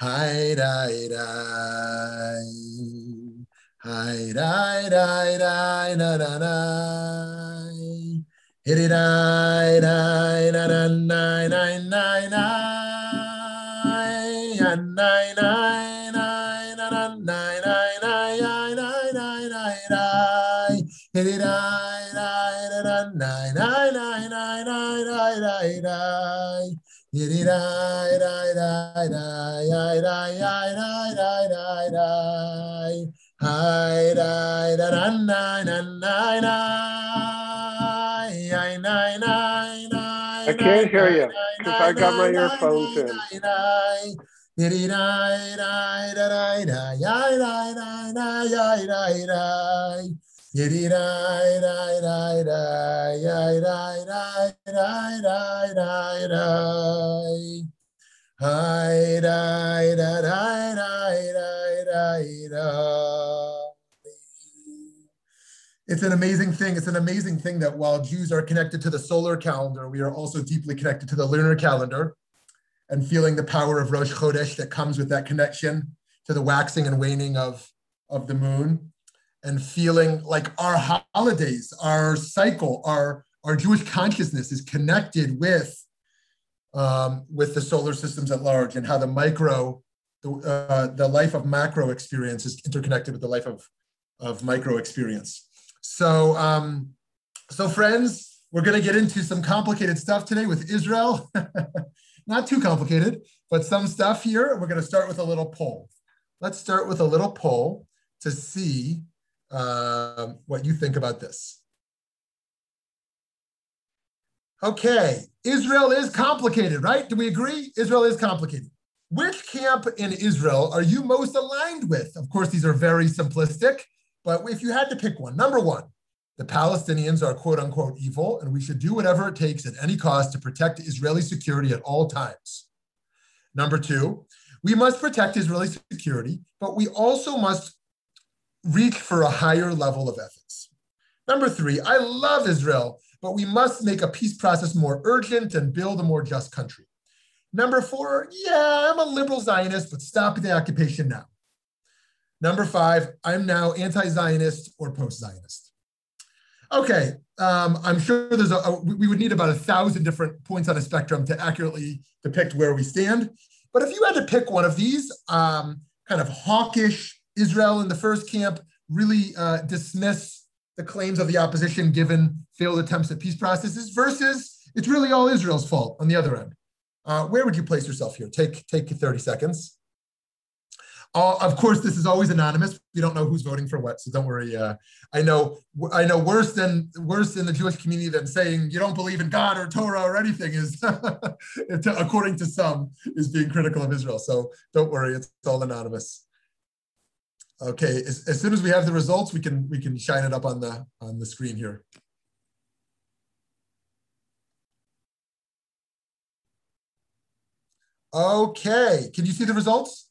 Hi, hi, hi. Hi, hi, hi, hi, na, na, na. Hit it, hi, hi, na, na, na, na, na, na. And I can't hear you because I got my earphones in. It's an amazing thing. It's an amazing thing that while Jews are connected to the solar calendar, we are also deeply connected to the lunar calendar and feeling the power of Rosh Chodesh that comes with that connection to the waxing and waning of, of the moon and feeling like our holidays, our cycle, our, our Jewish consciousness is connected with, um, with the solar systems at large and how the micro, the, uh, the life of macro experience is interconnected with the life of, of micro experience. So, um, so friends, we're going to get into some complicated stuff today with Israel. Not too complicated, but some stuff here. We're going to start with a little poll. Let's start with a little poll to see um, what you think about this. Okay, Israel is complicated, right? Do we agree? Israel is complicated. Which camp in Israel are you most aligned with? Of course, these are very simplistic. But if you had to pick one, number one, the Palestinians are quote unquote evil, and we should do whatever it takes at any cost to protect Israeli security at all times. Number two, we must protect Israeli security, but we also must reach for a higher level of ethics. Number three, I love Israel, but we must make a peace process more urgent and build a more just country. Number four, yeah, I'm a liberal Zionist, but stop the occupation now. Number five, I'm now anti Zionist or post Zionist. Okay, um, I'm sure there's a, a, we would need about a thousand different points on a spectrum to accurately depict where we stand. But if you had to pick one of these, um, kind of hawkish Israel in the first camp, really uh, dismiss the claims of the opposition given failed attempts at peace processes, versus it's really all Israel's fault on the other end. Uh, where would you place yourself here? Take take 30 seconds. Uh, of course, this is always anonymous. We don't know who's voting for what, so don't worry. Uh, I know, I know worse than worse in the Jewish community than saying you don't believe in God or Torah or anything is, according to some, is being critical of Israel. So don't worry, it's all anonymous. Okay, as, as soon as we have the results, we can we can shine it up on the on the screen here. Okay, can you see the results?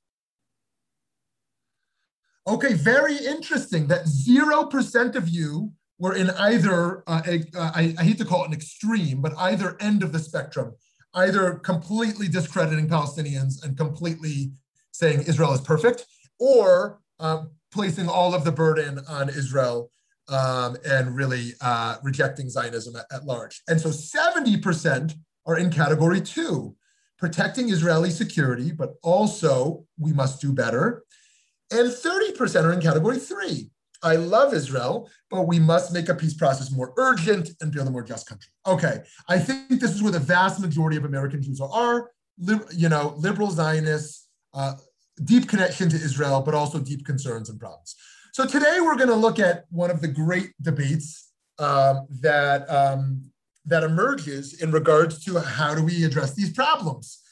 Okay, very interesting that 0% of you were in either, uh, a, uh, I, I hate to call it an extreme, but either end of the spectrum, either completely discrediting Palestinians and completely saying Israel is perfect, or uh, placing all of the burden on Israel um, and really uh, rejecting Zionism at, at, large. And so 70% are in category two, protecting Israeli security, but also we must do better and 30% are in category three. I love Israel, but we must make a peace process more urgent and build a more just country. Okay, I think this is where the vast majority of American Jews are, you know, liberal Zionists, uh, deep connection to Israel, but also deep concerns and problems. So today we're going to look at one of the great debates um, that um, that emerges in regards to how do we address these problems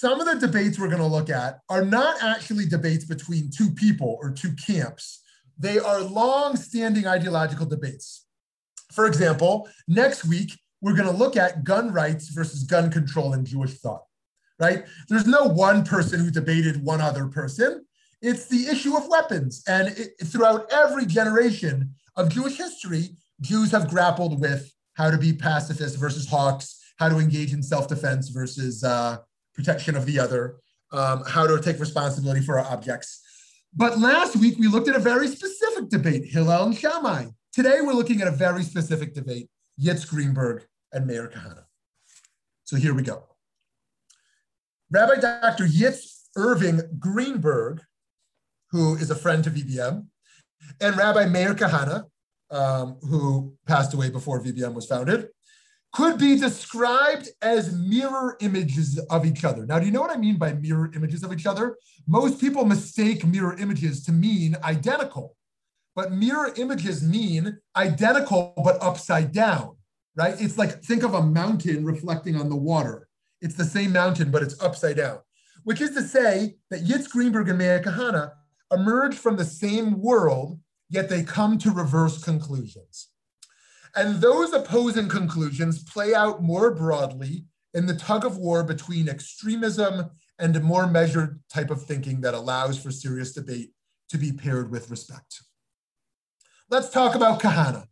some of the debates we're going to look at are not actually debates between two people or two camps. They are long standing ideological debates. For example, next week, we're going to look at gun rights versus gun control in Jewish thought, right? There's no one person who debated one other person. It's the issue of weapons. And it, throughout every generation of Jewish history, Jews have grappled with how to be pacifists versus hawks, how to engage in self defense versus uh, protection of the other. um, how to take responsibility for our objects. But last week we looked at a very specific debate, Hillel and Shammai. Today we're looking at a very specific debate, Yitz Greenberg and Meir Kahana. So here we go. Rabbi Dr. Yitz Irving Greenberg, who is a friend to VBM, and Rabbi Meir Kahana, um, who passed away before VBM was founded, could be described as mirror images of each other. Now, do you know what I mean by mirror images of each other? Most people mistake mirror images to mean identical, but mirror images mean identical but upside down, right? It's like think of a mountain reflecting on the water. It's the same mountain, but it's upside down, which is to say that Yitz Greenberg and Meir Kahana emerge from the same world, yet they come to reverse conclusions. And those opposing conclusions play out more broadly in the tug of war between extremism and a more measured type of thinking that allows for serious debate to be paired with respect. Let's talk about Kahana.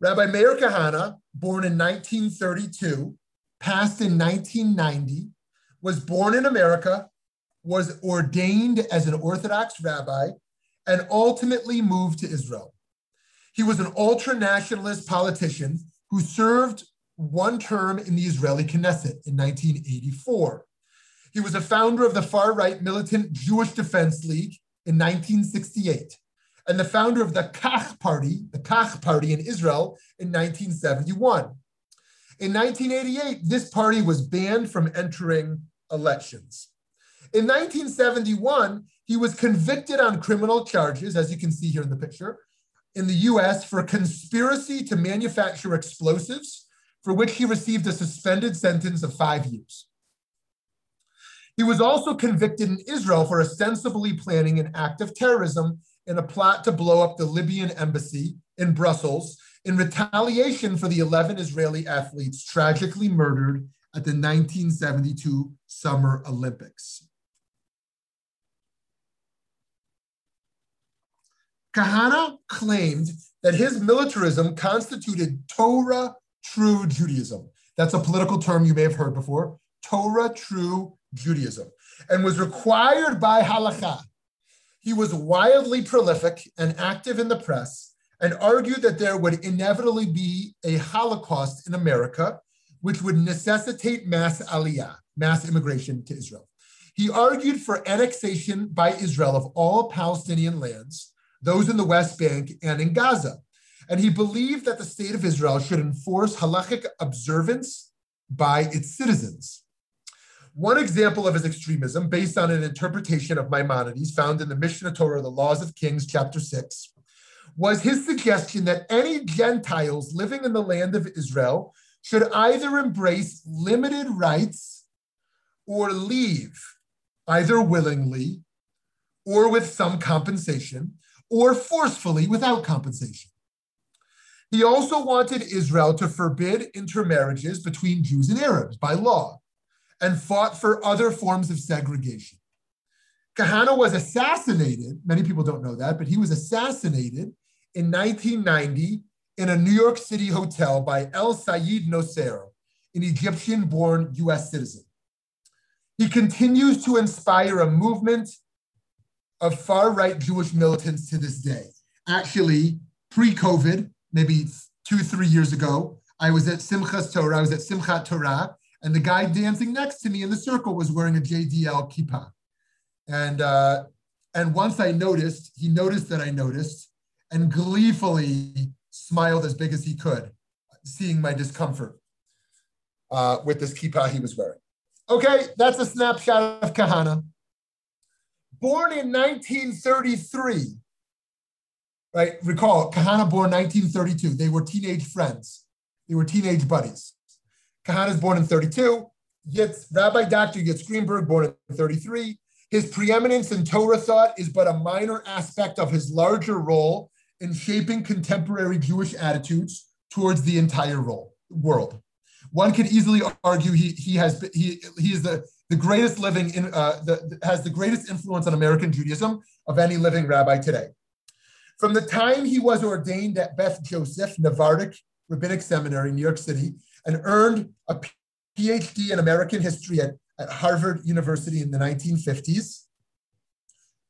Rabbi Meir Kahana, born in 1932, passed in 1990, was born in America, was ordained as an Orthodox rabbi, and ultimately moved to Israel. He was an ultra nationalist politician who served one term in the Israeli Knesset in 1984. He was a founder of the far right militant Jewish Defense League in 1968 and the founder of the Kach Party, the Kach Party in Israel in 1971. In 1988, this party was banned from entering elections. In 1971, he was convicted on criminal charges, as you can see here in the picture, in the US for conspiracy to manufacture explosives, for which he received a suspended sentence of five years. He was also convicted in Israel for ostensibly planning an act of terrorism in a plot to blow up the Libyan embassy in Brussels in retaliation for the 11 Israeli athletes tragically murdered at the 1972 Summer Olympics. Kahana claimed that his militarism constituted Torah true Judaism. That's a political term you may have heard before Torah true Judaism, and was required by halakha. He was wildly prolific and active in the press and argued that there would inevitably be a Holocaust in America, which would necessitate mass aliyah, mass immigration to Israel. He argued for annexation by Israel of all Palestinian lands those in the West Bank and in Gaza. And he believed that the state of Israel should enforce halachic observance by its citizens. One example of his extremism, based on an interpretation of Maimonides found in the Mishnah Torah, the Laws of Kings, chapter 6, was his suggestion that any Gentiles living in the land of Israel should either embrace limited rights or leave, either willingly or with some compensation, or forcefully without compensation. He also wanted Israel to forbid intermarriages between Jews and Arabs by law and fought for other forms of segregation. Kahana was assassinated, many people don't know that, but he was assassinated in 1990 in a New York City hotel by El Sayed Nosair, an Egyptian born US citizen. He continues to inspire a movement of far right Jewish militants to this day. Actually, pre COVID, maybe two, three years ago, I was at Simchas Torah, I was at Simchat Torah, and the guy dancing next to me in the circle was wearing a JDL kippah. And, uh, and once I noticed, he noticed that I noticed and gleefully smiled as big as he could, seeing my discomfort uh, with this kippah he was wearing. Okay, that's a snapshot of Kahana born in 1933, right? Recall, Kahana born 1932. They were teenage friends. They were teenage buddies. Kahana's born in 32. Yitz, Rabbi Dr. Yitz Greenberg, born in 33. His preeminence in Torah thought is but a minor aspect of his larger role in shaping contemporary Jewish attitudes towards the entire role, world. One could easily argue he, he has he, he is the the greatest living in, uh, the, has the greatest influence on American Judaism of any living rabbi today. From the time he was ordained at Beth Joseph Navardic Rabbinic Seminary in New York City and earned a PhD in American history at, at Harvard University in the 1950s,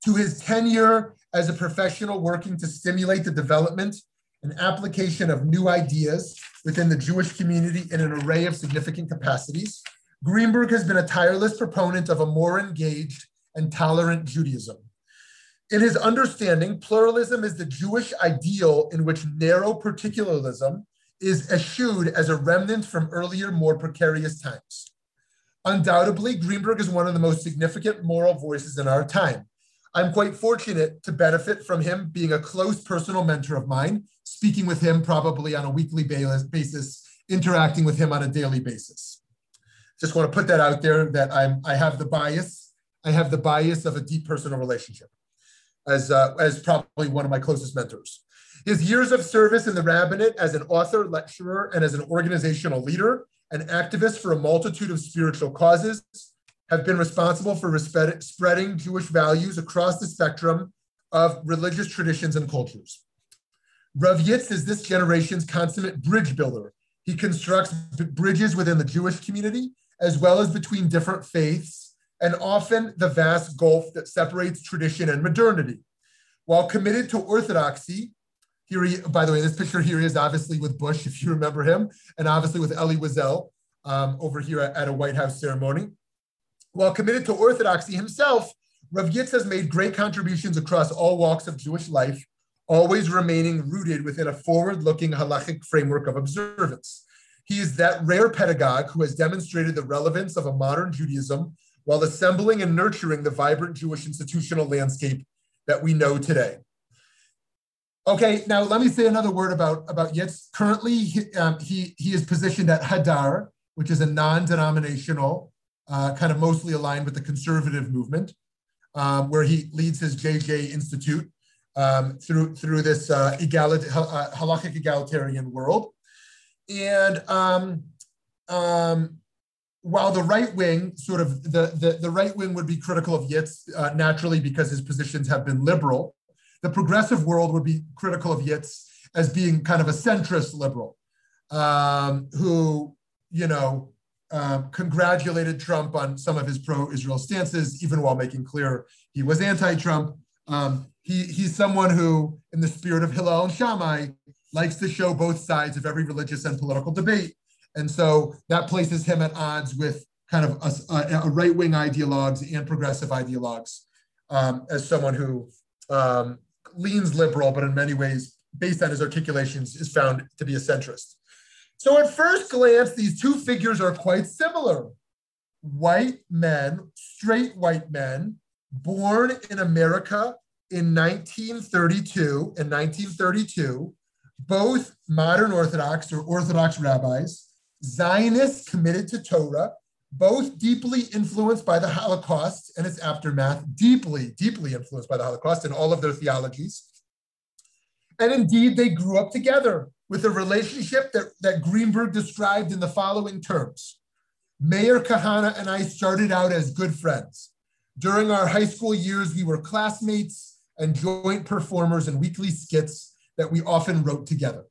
to his tenure as a professional working to stimulate the development and application of new ideas within the Jewish community in an array of significant capacities, Greenberg has been a tireless proponent of a more engaged and tolerant Judaism. In his understanding, pluralism is the Jewish ideal in which narrow particularism is eschewed as a remnant from earlier, more precarious times. Undoubtedly, Greenberg is one of the most significant moral voices in our time. I'm quite fortunate to benefit from him being a close personal mentor of mine, speaking with him probably on a weekly basis, interacting with him on a daily basis. Just want to put that out there that I'm, I have the bias. I have the bias of a deep personal relationship as, uh, as probably one of my closest mentors. His years of service in the rabbinate as an author, lecturer, and as an organizational leader and activist for a multitude of spiritual causes have been responsible for spreading Jewish values across the spectrum of religious traditions and cultures. Rav Yitz is this generation's consummate bridge builder. He constructs bridges within the Jewish community as well as between different faiths and often the vast gulf that separates tradition and modernity. While committed to orthodoxy, here he, by the way, this picture here is obviously with Bush, if you remember him, and obviously with Elie Wiesel um, over here at, at a White House ceremony. While committed to orthodoxy himself, Rav Yitz has made great contributions across all walks of Jewish life, always remaining rooted within a forward-looking halachic framework of observance. He is that rare pedagogue who has demonstrated the relevance of a modern Judaism while assembling and nurturing the vibrant Jewish institutional landscape that we know today. Okay, now let me say another word about, about Yitz. Currently, he, um, he, he is positioned at Hadar, which is a non-denominational uh, kind of mostly aligned with the conservative movement, um, where he leads his JJ Institute um, through through this uh, egalit- uh, halachic egalitarian world. And um, um, while the right wing, sort of the, the, the, right wing would be critical of Yitz uh, naturally because his positions have been liberal, the progressive world would be critical of Yitz as being kind of a centrist liberal um, who, you know, um, congratulated Trump on some of his pro-Israel stances, even while making clear he was anti-Trump. Um, he, he's someone who, in the spirit of Hillel and Shammai, likes to show both sides of every religious and political debate. And so that places him at odds with kind of a, a, right-wing ideologues and progressive ideologues um, as someone who um, leans liberal, but in many ways, based on his articulations, is found to be a centrist. So at first glance, these two figures are quite similar. White men, straight white men, born in America in 1932, and 1932, both modern Orthodox or Orthodox rabbis, Zionists committed to Torah, both deeply influenced by the Holocaust and its aftermath, deeply, deeply influenced by the Holocaust and all of their theologies. And indeed, they grew up together with a relationship that, that Greenberg described in the following terms. Meir Kahana and I started out as good friends. During our high school years, we were classmates and joint performers in weekly skits that we often wrote together.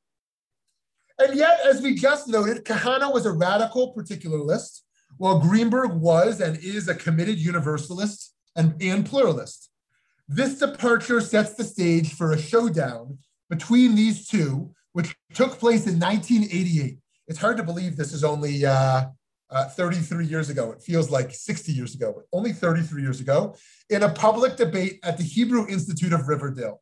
And yet, as we just noted, Kahana was a radical particularist, while Greenberg was and is a committed universalist and, and pluralist. This departure sets the stage for a showdown between these two took place in 1988. It's hard to believe this is only uh, uh, 33 years ago. It feels like 60 years ago, but only 33 years ago, in a public debate at the Hebrew Institute of Riverdale.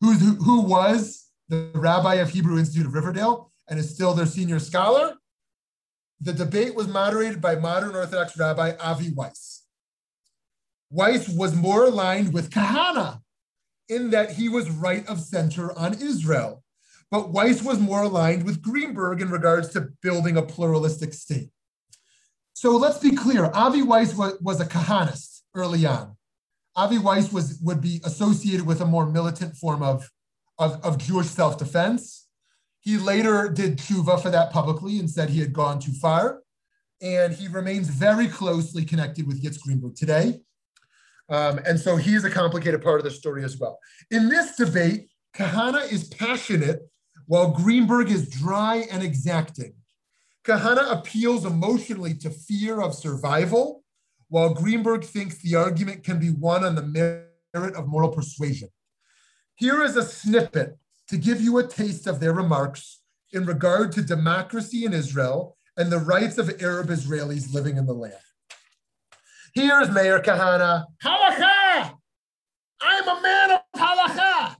Who, who was the rabbi of Hebrew Institute of Riverdale and is still their senior scholar? The debate was moderated by modern Orthodox Rabbi Avi Weiss. Weiss was more aligned with Kahana in that he was right of center on Israel but Weiss was more aligned with Greenberg in regards to building a pluralistic state. So let's be clear, Avi Weiss was, was a Kahanist early on. Avi Weiss was, would be associated with a more militant form of, of, of Jewish self-defense. He later did tshuva for that publicly and said he had gone too far. And he remains very closely connected with Yitz Greenberg today. Um, and so he is a complicated part of the story as well. In this debate, Kahana is passionate while Greenberg is dry and exacting. Kahana appeals emotionally to fear of survival, while Greenberg thinks the argument can be won on the merit of moral persuasion. Here is a snippet to give you a taste of their remarks in regard to democracy in Israel and the rights of Arab Israelis living in the land. Here's Meir Kahana. Halakha! I'm a man of halakha.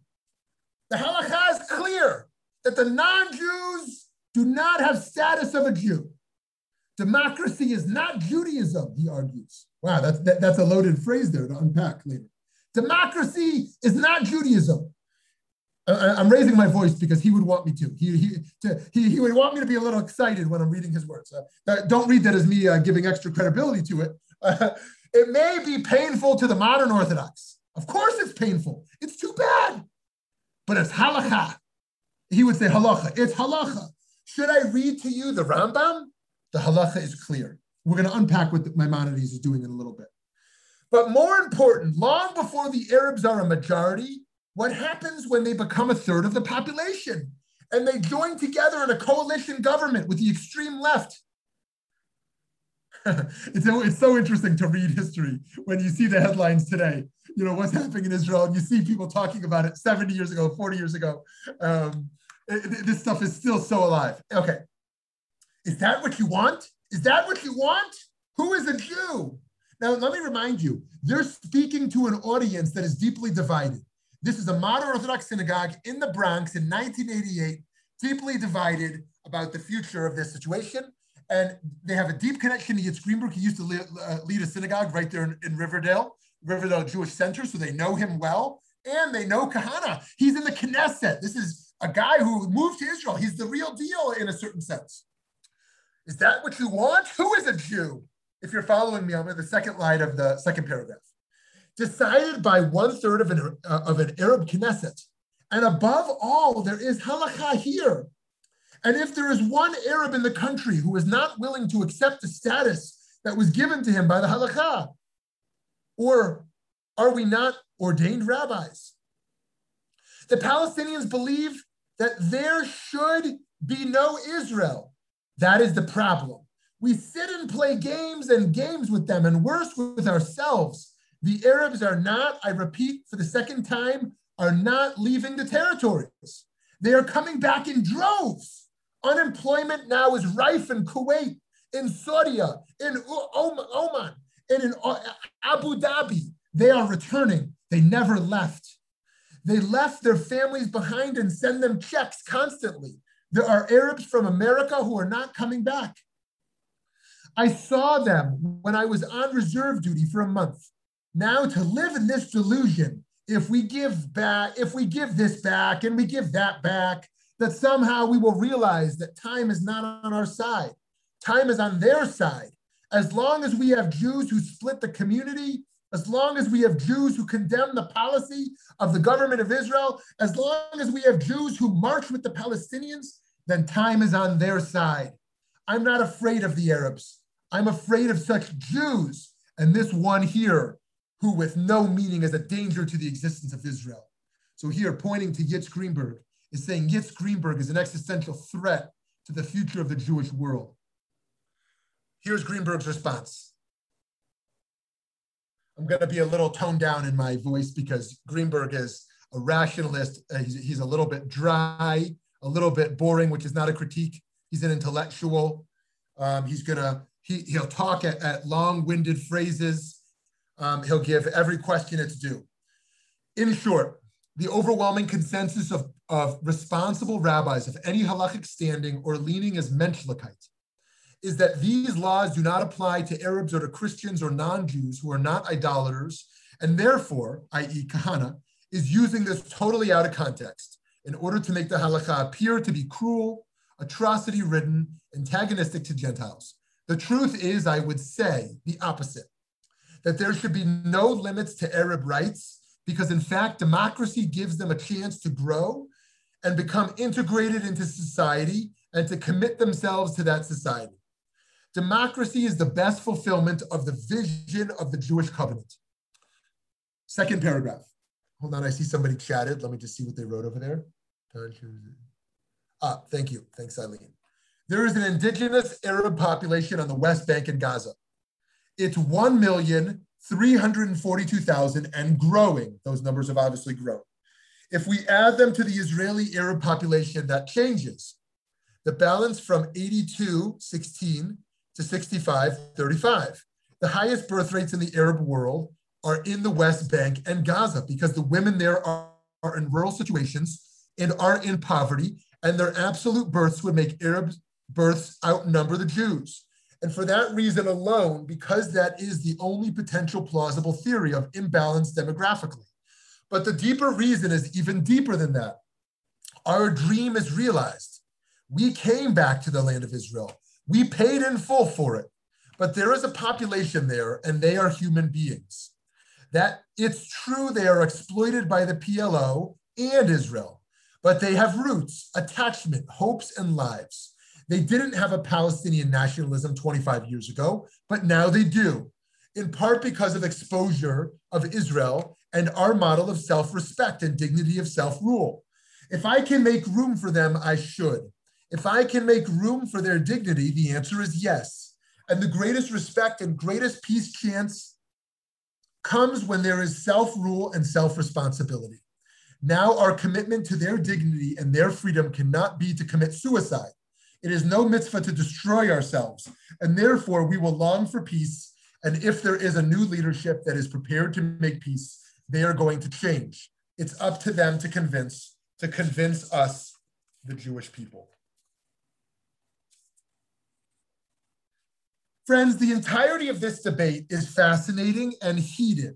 The halakha is clear that the non-Jews do not have status of a Jew. Democracy is not Judaism, he argues. Wow, that's, that, that's a loaded phrase there to unpack later. Democracy is not Judaism. I'm raising my voice because he would want me to. He, he, to, he, he would want me to be a little excited when I'm reading his words. Uh, don't read that as me uh, giving extra credibility to it. Uh, it may be painful to the modern Orthodox. Of course it's painful. It's too bad. But it's halakha. He would say halacha. It's halacha. Should I read to you the Rambam? The halacha is clear. We're going to unpack what Maimonides is doing in a little bit. But more important, long before the Arabs are a majority, what happens when they become a third of the population and they join together in a coalition government with the extreme left? it's, so, it's so interesting to read history when you see the headlines today. You know, what's happening in Israel, and you see people talking about it 70 years ago, 40 years ago. Um, this stuff is still so alive. Okay. Is that what you want? Is that what you want? Who is a Jew? Now, let me remind you, they're speaking to an audience that is deeply divided. This is a modern Orthodox synagogue in the Bronx in 1988, deeply divided about the future of this situation. And they have a deep connection to Yitz Greenberg. He used to lead, uh, lead a synagogue right there in, in, Riverdale, Riverdale Jewish Center, so they know him well. And they know Kahana. He's in the Knesset. This is a guy who moved to Israel. He's the real deal in a certain sense. Is that what you want? Who is a Jew? If you're following me, I'm in the second line of the second paragraph. Decided by one third of an, uh, of an Arab Knesset. And above all, there is halakha here. And if there is one Arab in the country who is not willing to accept the status that was given to him by the halakha, or are we not ordained rabbis? The Palestinians believe that there should be no Israel that is the problem. We sit and play games and games with them, and worse, with ourselves. The Arabs are not, I repeat for the second time, are not leaving the territories. They are coming back in droves. Unemployment now is rife in Kuwait, in Saudi, in Oman, and in Abu Dhabi. They are returning. They never left. They left their families behind and send them checks constantly. There are Arabs from America who are not coming back. I saw them when I was on reserve duty for a month. Now to live in this delusion, if we give back, if we give this back and we give that back, that somehow we will realize that time is not on our side. Time is on their side. As long as we have Jews who split the community, as long as we have Jews who condemn the policy of the government of Israel, as long as we have Jews who march with the Palestinians, then time is on their side. I'm not afraid of the Arabs. I'm afraid of such Jews and this one here, who with no meaning is a danger to the existence of Israel. So here, pointing to Yitz Greenberg, is saying Yitz Greenberg is an existential threat to the future of the Jewish world. Here's Greenberg's response. I'm going to be a little toned down in my voice because Greenberg is a rationalist. Uh, he's, he's, a little bit dry, a little bit boring, which is not a critique. He's an intellectual. Um, he's gonna he he'll talk at, at long-winded phrases. Um, he'll give every question its due. In short, the overwhelming consensus of, of responsible rabbis of any halachic standing or leaning as menschlichkeit is that these laws do not apply to Arabs or to Christians or non-Jews who are not idolaters, and therefore, i.e. Kahana, is using this totally out of context in order to make the halakha appear to be cruel, atrocity-ridden, antagonistic to Gentiles. The truth is, I would say, the opposite, that there should be no limits to Arab rights because in fact, democracy gives them a chance to grow and become integrated into society and to commit themselves to that society. Democracy is the best fulfillment of the vision of the Jewish covenant. Second paragraph. Hold on, I see somebody chatted. Let me just see what they wrote over there. Ah, thank you. Thanks, Eileen. There is an indigenous Arab population on the West Bank and Gaza. it's 1,342,000 and growing. Those numbers have obviously grown. If we add them to the Israeli Arab population, that changes. The balance from 82, 16 to 65, 35. The highest birth rates in the Arab world are in the West Bank and Gaza because the women there are, are in rural situations and are in poverty, and their absolute births would make Arab births outnumber the Jews. And for that reason alone, because that is the only potential plausible theory of imbalance demographically. But the deeper reason is even deeper than that. Our dream is realized. We came back to the land of Israel. We paid in full for it. But there is a population there, and they are human beings. That it's true they are exploited by the PLO and Israel, but they have roots, attachment, hopes, and lives. They didn't have a Palestinian nationalism 25 years ago, but now they do, in part because of exposure of Israel and our model of self respect and dignity of self rule. If I can make room for them, I should. If I can make room for their dignity, the answer is yes. And the greatest respect and greatest peace chance comes when there is self rule and self responsibility. Now, our commitment to their dignity and their freedom cannot be to commit suicide. It is no mitzvah to destroy ourselves, and therefore we will long for peace. And if there is a new leadership that is prepared to make peace, they are going to change. It's up to them to convince, to convince us, the Jewish people. Friends, the entirety of this debate is fascinating and heated.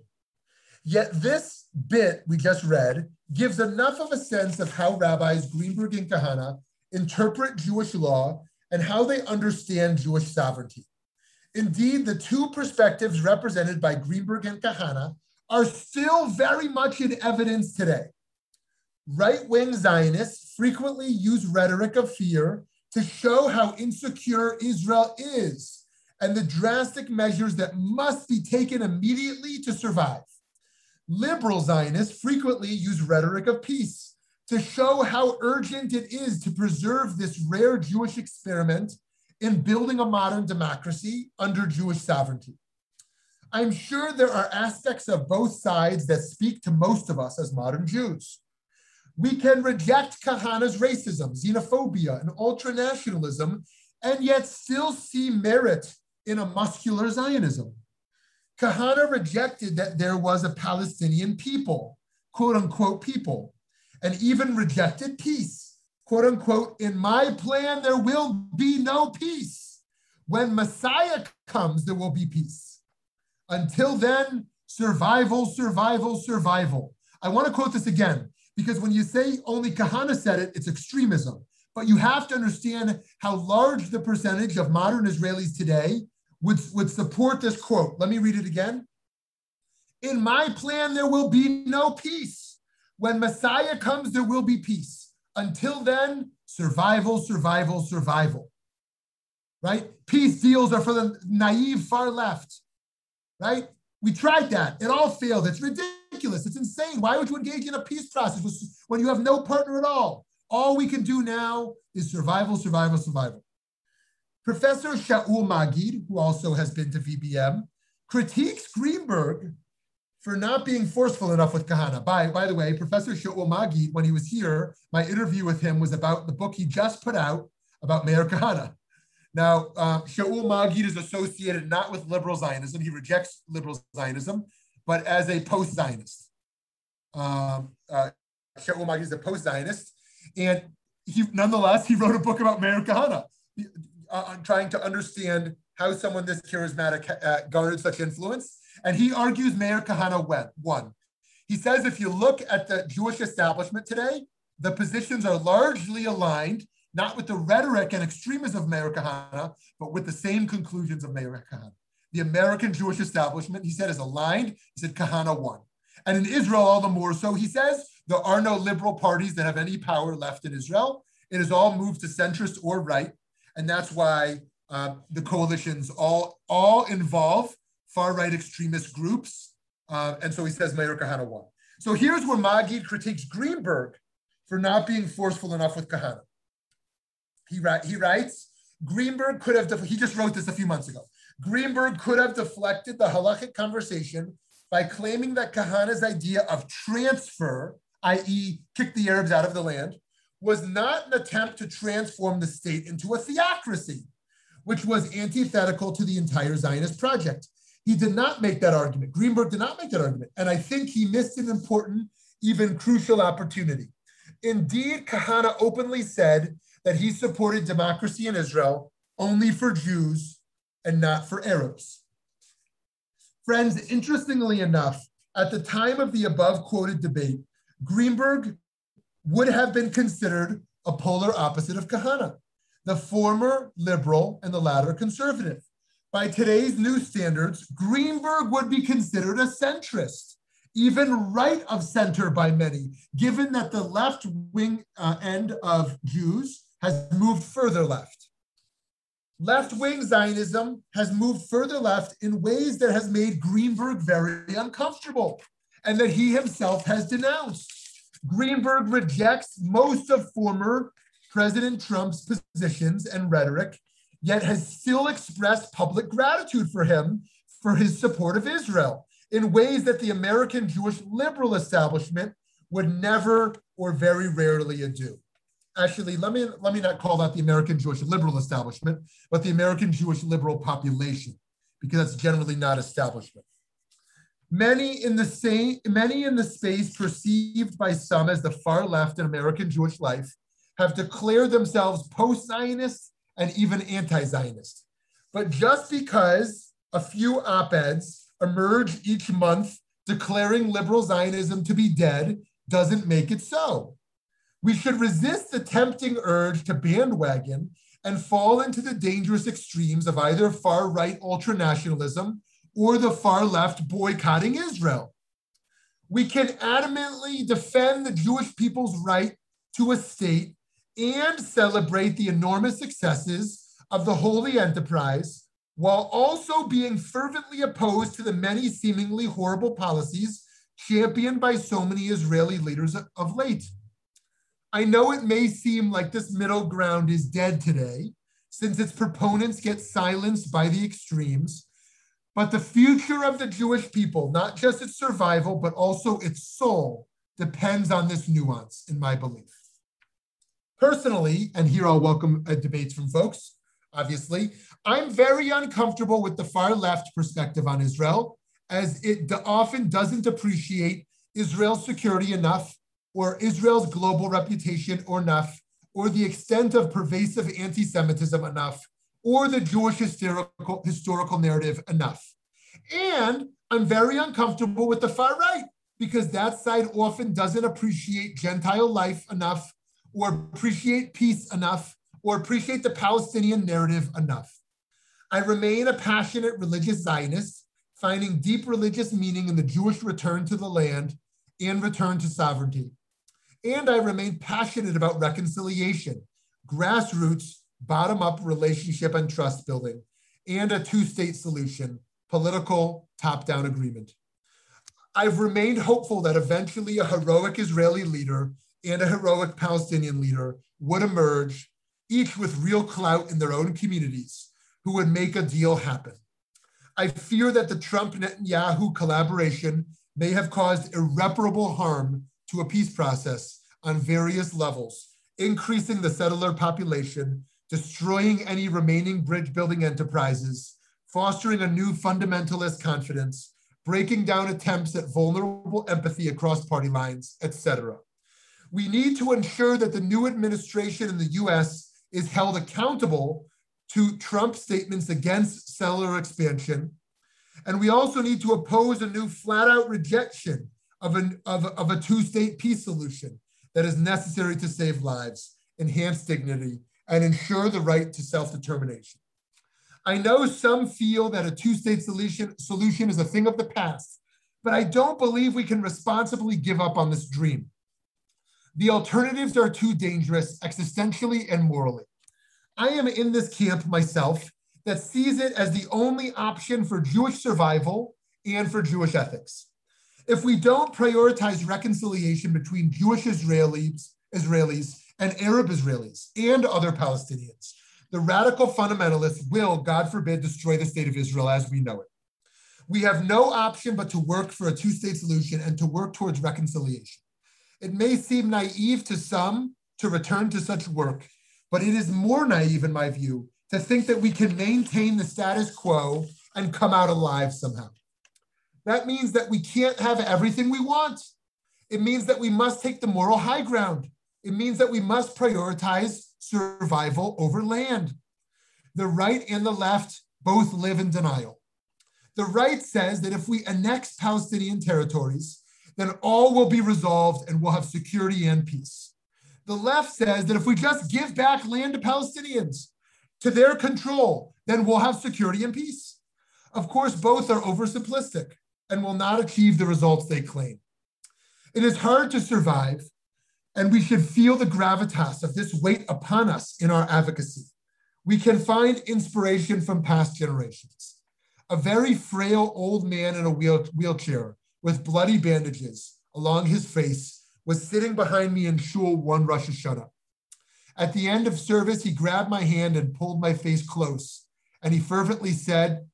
Yet this bit we just read gives enough of a sense of how rabbis Greenberg and Kahana interpret Jewish law, and how they understand Jewish sovereignty. Indeed, the two perspectives represented by Greenberg and Kahana are still very much in evidence today. Right wing Zionists frequently use rhetoric of fear to show how insecure Israel is and the drastic measures that must be taken immediately to survive. Liberal Zionists frequently use rhetoric of peace to show how urgent it is to preserve this rare Jewish experiment in building a modern democracy under Jewish sovereignty. I'm sure there are aspects of both sides that speak to most of us as modern Jews. We can reject Kahana's racism, xenophobia, and ultranationalism, and yet still see merit in a muscular Zionism. Kahana rejected that there was a Palestinian people, quote unquote people, and even rejected peace. Quote unquote, in my plan, there will be no peace. When Messiah comes, there will be peace. Until then, survival, survival, survival. I want to quote this again because when you say only Kahana said it, it's extremism. But you have to understand how large the percentage of modern Israelis today would, would support this quote. Let me read it again. In my plan, there will be no peace. When Messiah comes, there will be peace. Until then, survival, survival, survival. Right? Peace deals are for the naive far left. Right? We tried that. It all failed. It's ridiculous. It's insane. Why would you engage in a peace process when you have no partner at all? All we can do now is survival, survival, survival. Professor Shaul Magid, who also has been to VBM, critiques Greenberg for not being forceful enough with Kahana. By, by the way, Professor Shaul Magid, when he was here, my interview with him was about the book he just put out about Meir Kahana. Now, uh, Shaul Magid is associated not with liberal Zionism, he rejects liberal Zionism, but as a post Zionist. Um, uh, Shaul Magid is a post Zionist, and he nonetheless he wrote a book about Meir Kahana, uh, trying to understand how someone this charismatic uh, garnered such influence and he argues Meir Kahana won. He says if you look at the Jewish establishment today, the positions are largely aligned, not with the rhetoric and extremism of Meir Kahana, but with the same conclusions of Meir Kahana. The American Jewish establishment, he said, is aligned. He said Kahana won. And in Israel, all the more so, he says, there are no liberal parties that have any power left in Israel. It has all moved to centrist or right. And that's why uh, the coalitions all, all involve far right extremist groups. Uh, and so he says Meir Kahana won. So here's where Magid critiques Greenberg for not being forceful enough with Kahana. He, he writes, Greenberg could have, he just wrote this a few months ago. Greenberg could have deflected the halachic conversation by claiming that Kahana's idea of transfer, i.e., kick the Arabs out of the land, was not an attempt to transform the state into a theocracy, which was antithetical to the entire Zionist project. He did not make that argument. Greenberg did not make that argument. And I think he missed an important, even crucial opportunity. Indeed, Kahana openly said that he supported democracy in Israel only for Jews and not for Arabs. Friends, interestingly enough, at the time of the above quoted debate, Greenberg would have been considered a polar opposite of Kahana, the former liberal and the latter conservative. By today's new standards, Greenberg would be considered a centrist, even right of center by many, given that the left wing uh, end of Jews has moved further left. Left wing Zionism has moved further left in ways that has made Greenberg very uncomfortable and that he himself has denounced. Greenberg rejects most of former President Trump's positions and rhetoric, yet has still expressed public gratitude for him for his support of Israel in ways that the American Jewish liberal establishment would never or very rarely do. Actually, let me let me not call that the American Jewish liberal establishment, but the American Jewish liberal population, because that's generally not establishment. Many in the same, many in the space perceived by some as the far left in American Jewish life have declared themselves post-Zionist and even anti-Zionist. But just because a few op-eds emerge each month declaring liberal Zionism to be dead doesn't make it so. We should resist the tempting urge to bandwagon and fall into the dangerous extremes of either far right ultranationalism or the far left boycotting Israel. We can adamantly defend the Jewish people's right to a state and celebrate the enormous successes of the holy enterprise while also being fervently opposed to the many seemingly horrible policies championed by so many Israeli leaders of late. I know it may seem like this middle ground is dead today, since its proponents get silenced by the extremes, but the future of the Jewish people, not just its survival, but also its soul, depends on this nuance, in my belief. Personally, and here I'll welcome uh, debates from folks, obviously, I'm very uncomfortable with the far left perspective on Israel, as it often doesn't appreciate Israel's security enough, or Israel's global reputation or enough, or the extent of pervasive anti Semitism enough, or the Jewish historical, historical narrative enough. And I'm very uncomfortable with the far right because that side often doesn't appreciate Gentile life enough, or appreciate peace enough, or appreciate the Palestinian narrative enough. I remain a passionate religious Zionist, finding deep religious meaning in the Jewish return to the land and return to sovereignty. And I remain passionate about reconciliation, grassroots bottom up relationship and trust building, and a two state solution, political top down agreement. I've remained hopeful that eventually a heroic Israeli leader and a heroic Palestinian leader would emerge, each with real clout in their own communities, who would make a deal happen. I fear that the Trump Netanyahu collaboration may have caused irreparable harm to a peace process on various levels, increasing the settler population destroying any remaining bridge building enterprises, fostering a new fundamentalist confidence, breaking down attempts at vulnerable empathy across party lines, etc. We need to ensure that the new administration in the US is held accountable to Trump's statements against settler expansion. And we also need to oppose a new flat out rejection of, an, of, of a two state peace solution that is necessary to save lives, enhance dignity, and ensure the right to self-determination. I know some feel that a two-state solution, solution is a thing of the past, but I don't believe we can responsibly give up on this dream. The alternatives are too dangerous existentially and morally. I am in this camp myself that sees it as the only option for Jewish survival and for Jewish ethics. If we don't prioritize reconciliation between Jewish Israelis, Israelis and Arab Israelis and other Palestinians, the radical fundamentalists will, God forbid, destroy the state of Israel as we know it. We have no option but to work for a two state solution and to work towards reconciliation. It may seem naive to some to return to such work, but it is more naive, in my view, to think that we can maintain the status quo and come out alive somehow. That means that we can't have everything we want. It means that we must take the moral high ground. It means that we must prioritize survival over land. The right and the left both live in denial. The right says that if we annex Palestinian territories, then all will be resolved and we'll have security and peace. The left says that if we just give back land to Palestinians to their control, then we'll have security and peace. Of course, both are oversimplistic and will not achieve the results they claim. It is hard to survive, and we should feel the gravitas of this weight upon us in our advocacy. We can find inspiration from past generations. A very frail old man in a wheel, wheelchair with bloody bandages along his face was sitting behind me in shul one Rosh Hashanah. At the end of service, he grabbed my hand and pulled my face close, and he fervently said,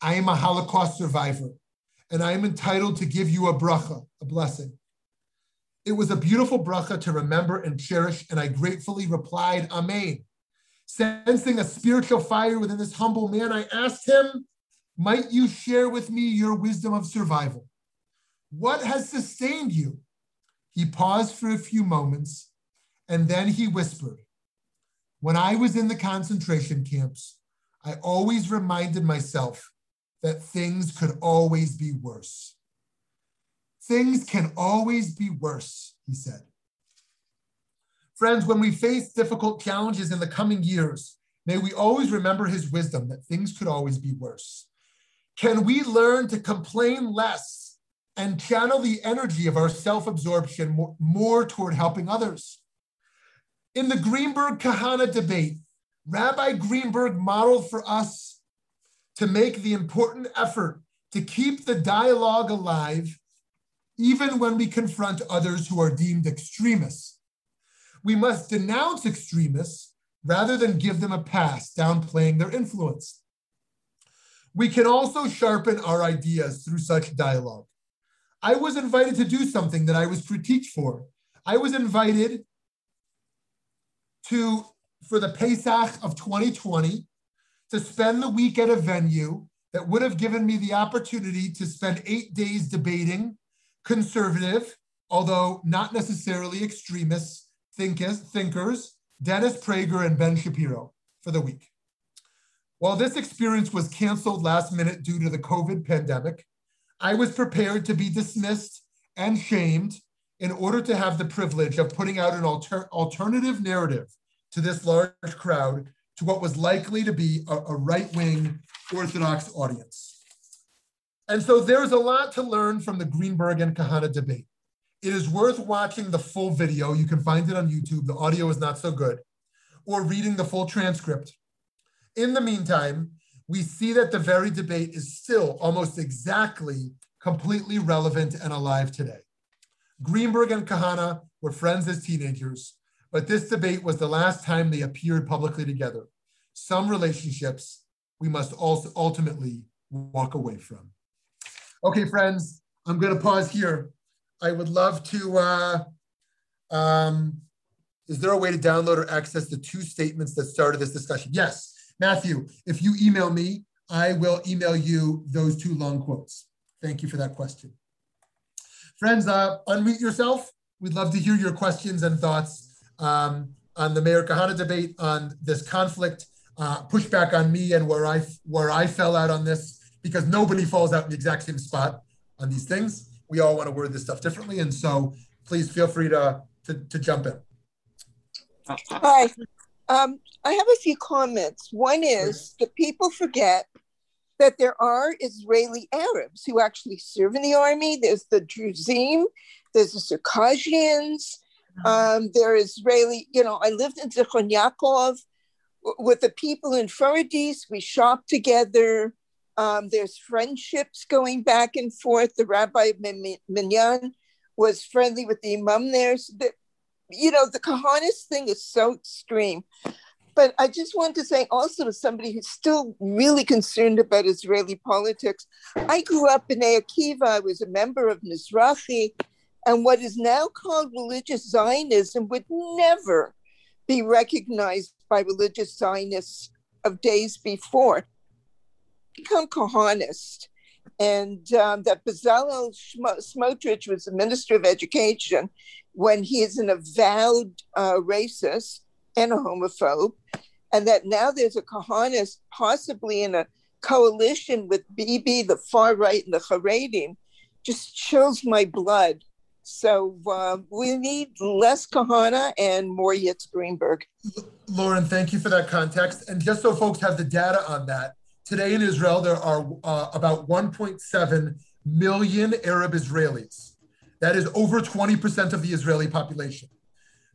I am a Holocaust survivor, and I am entitled to give you a bracha, a blessing. It was a beautiful bracha to remember and cherish, and I gratefully replied, Amen. Sensing a spiritual fire within this humble man, I asked him, Might you share with me your wisdom of survival? What has sustained you? He paused for a few moments, and then he whispered, When I was in the concentration camps, I always reminded myself that things could always be worse. Things can always be worse, he said. Friends, when we face difficult challenges in the coming years, may we always remember his wisdom that things could always be worse. Can we learn to complain less and channel the energy of our self absorption more, more, toward helping others? In the Greenberg Kahane debate, Rabbi Greenberg modeled for us to make the important effort to keep the dialogue alive, even when we confront others who are deemed extremists. We must denounce extremists rather than give them a pass, downplaying their influence. We can also sharpen our ideas through such dialogue. I was invited to do something that I was critiqued for. I was invited to, for the Pesach of 2020, to spend the week at a venue that would have given me the opportunity to spend eight days debating conservative, although not necessarily extremists, thinkers, thinkers Dennis Prager and Ben Shapiro for the week. While this experience was canceled last minute due to the COVID pandemic, I was prepared to be dismissed and shamed in order to have the privilege of putting out an alter- alternative narrative to this large crowd to what was likely to be a, a right wing Orthodox audience. And so there's a lot to learn from the Greenberg and Kahane debate. It is worth watching the full video. You can find it on YouTube. The audio is not so good, or reading the full transcript. In the meantime, we see that the very debate is still almost exactly completely relevant and alive today. Greenberg and Kahane were friends as teenagers. But this debate was the last time they appeared publicly together. Some relationships we must also ultimately walk away from. Okay, friends, I'm going to pause here. I would love to. Uh, um, is there a way to download or access the two statements that started this discussion? Yes, Matthew. If you email me, I will email you those two long quotes. Thank you for that question. Friends, uh, unmute yourself. We'd love to hear your questions and thoughts um, on the Meir Kahane debate on this conflict, uh, pushback on me and where I where I fell out on this because nobody falls out in the exact same spot on these things. We all want to word this stuff differently, and so please feel free to to, to jump in. Hi, um, I have a few comments. One is that people forget that there are Israeli Arabs who actually serve in the army. There's the Druzim, there's the Circassians, um, there is Israeli, you know, I lived in Zichron Yaakov with the people in Faradis. We shopped together. Um, there's friendships going back and forth. The Rabbi of Minyan was friendly with the imam there. So that, you know, the Kahanis thing is so extreme. But I just want to say also to somebody who's still really concerned about Israeli politics, I grew up in Akiva. I was a member of Mizrahi, and what is now called religious Zionism would never be recognized by religious Zionists of days before. Become Kahanist. And um, that Bezalel Smotrich was the minister of education when he is an avowed uh, racist and a homophobe, and that now there's a Kahanist possibly in a coalition with Bibi, the far right, and the Haredim, just chills my blood. So uh, we need less Kahane and more Yitz Greenberg. Lauren, thank you for that context. And just so folks have the data on that, today in Israel, there are uh, about 1.7 million Arab Israelis. That is over 20% of the Israeli population.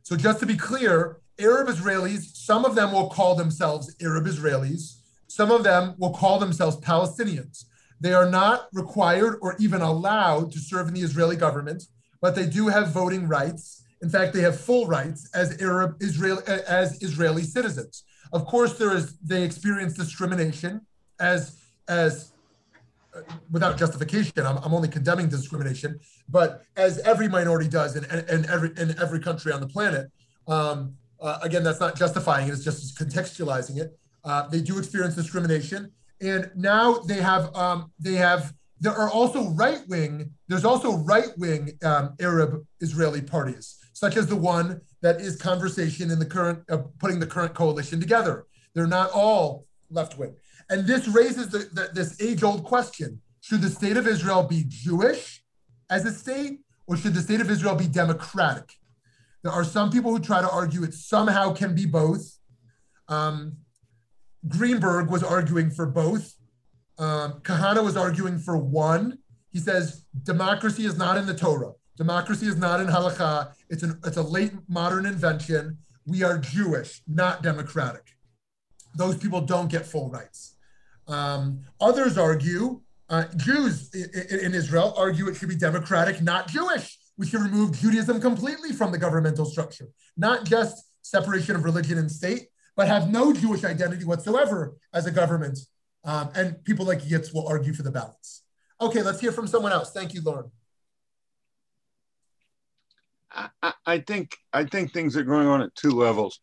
So just to be clear, Arab Israelis, some of them will call themselves Arab Israelis, some of them will call themselves Palestinians. They are not required or even allowed to serve in the Israeli government, but they do have voting rights. In fact, they have full rights as Arab Israel as Israeli citizens. Of course, there is they experience discrimination as as uh, without justification. I'm, I'm only condemning discrimination, but as every minority does in, in, in every in every country on the planet. Um, uh, again, that's not justifying it; it's just contextualizing it. Uh, they do experience discrimination, and now they have um, they have there are also right wing. There's also right wing um, Arab Israeli parties, such as the one that is conversation in the current uh, putting the current coalition together. They're not all left wing, and this raises the, the, this age old question: Should the state of Israel be Jewish as a state, or should the state of Israel be democratic? There are some people who try to argue it somehow can be both. Um, Greenberg was arguing for both. Um, Kahane was arguing for one. He says democracy is not in the Torah. Democracy is not in halakha. It's an it's a late modern invention. We are Jewish, not democratic. Those people don't get full rights. Um, others argue, uh, Jews in, in Israel argue it should be democratic, not Jewish we should remove Judaism completely from the governmental structure, not just separation of religion and state, but have no Jewish identity whatsoever as a government. Um, and people like Yitz will argue for the balance. Okay, let's hear from someone else. Thank you, Lauren. I, I think I think things are going on at two levels.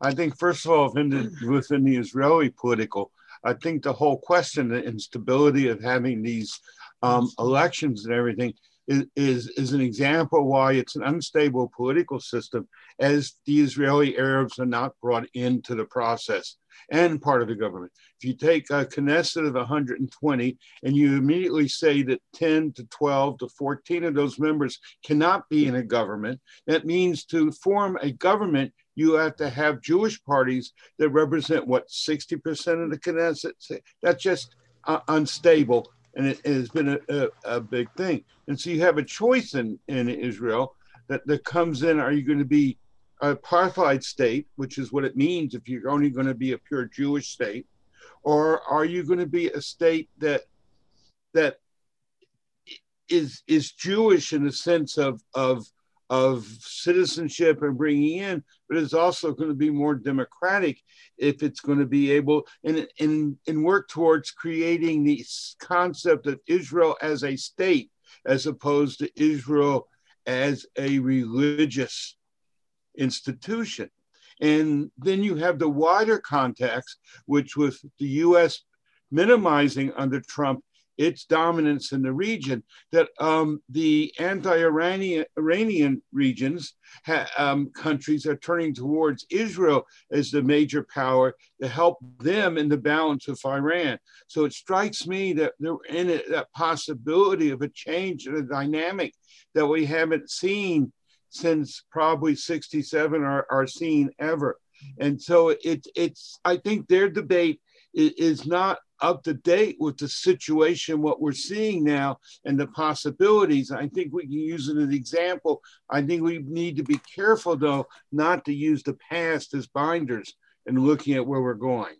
I think first of all, within the, within the Israeli political, I think the whole question, the instability of having these um, elections and everything, is, is, is an example why it's an unstable political system as the Israeli Arabs are not brought into the process and part of the government. If you take a Knesset of 120 and you immediately say that 10 to 12 to 14 of those members cannot be in a government, that means to form a government, you have to have Jewish parties that represent what 60% of the Knesset. That's just uh, unstable and it, it has been a, a, a, big thing. And so you have a choice in, in Israel that, that comes in are you going to be a apartheid state, which is what it means if you're only going to be a pure Jewish state, or are you going to be a state that that is is Jewish in the sense of of of citizenship and bringing in, but it's also going to be more democratic if it's going to be able and, and, and work towards creating the concept of Israel as a state as opposed to Israel as a religious institution. And then you have the wider context, which with the US minimizing under Trump its dominance in the region, that um, the anti-Iranian Iranian regions, ha, um, countries are turning towards Israel as the major power to help them in the balance of Iran. So it strikes me that there in that possibility of a change in the dynamic that we haven't seen since probably 67 or, or seen ever. And so it, it's, I think their debate is not up to date with the situation, what we're seeing now, and the possibilities. I think we can use it as an example. I think we need to be careful, though, not to use the past as binders and looking at where we're going.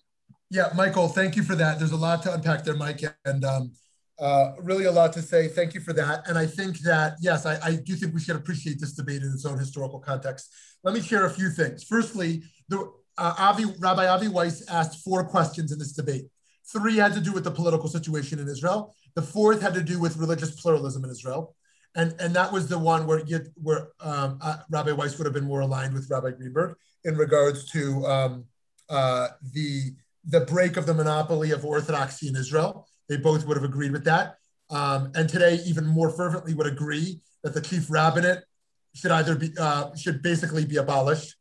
Yeah, Michael, thank you for that. There's a lot to unpack there, Mike, and um, uh, really a lot to say. Thank you for that. And I think that, yes, I, I do think we should appreciate this debate in its own historical context. Let me share a few things. Firstly, the, uh, Avi, Rabbi Avi Weiss asked four questions in this debate. Three had to do with the political situation in Israel. The fourth had to do with religious pluralism in Israel. And, and that was the one where, you, where um, uh, Rabbi Weiss would have been more aligned with Rabbi Greenberg in regards to um, uh, the, the break of the monopoly of orthodoxy in Israel. They both would have agreed with that. Um, and today, even more fervently, would agree that the chief rabbinate should either be uh, should basically be abolished.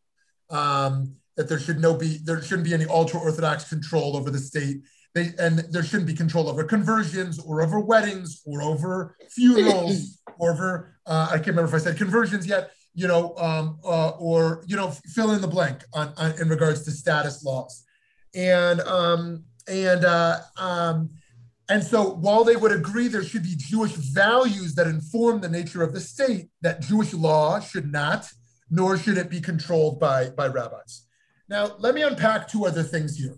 Um, that there should no be there shouldn't be any ultra orthodox control over the state. They, and there shouldn't be control over conversions or over weddings or over funerals or over uh, I can't remember if I said conversions yet. You know, um, uh, or you know, fill in the blank on, on in regards to status laws, and um, and uh, um, and so while they would agree there should be Jewish values that inform the nature of the state, that Jewish law should not, nor should it be controlled by, by rabbis. Now, let me unpack two other things here.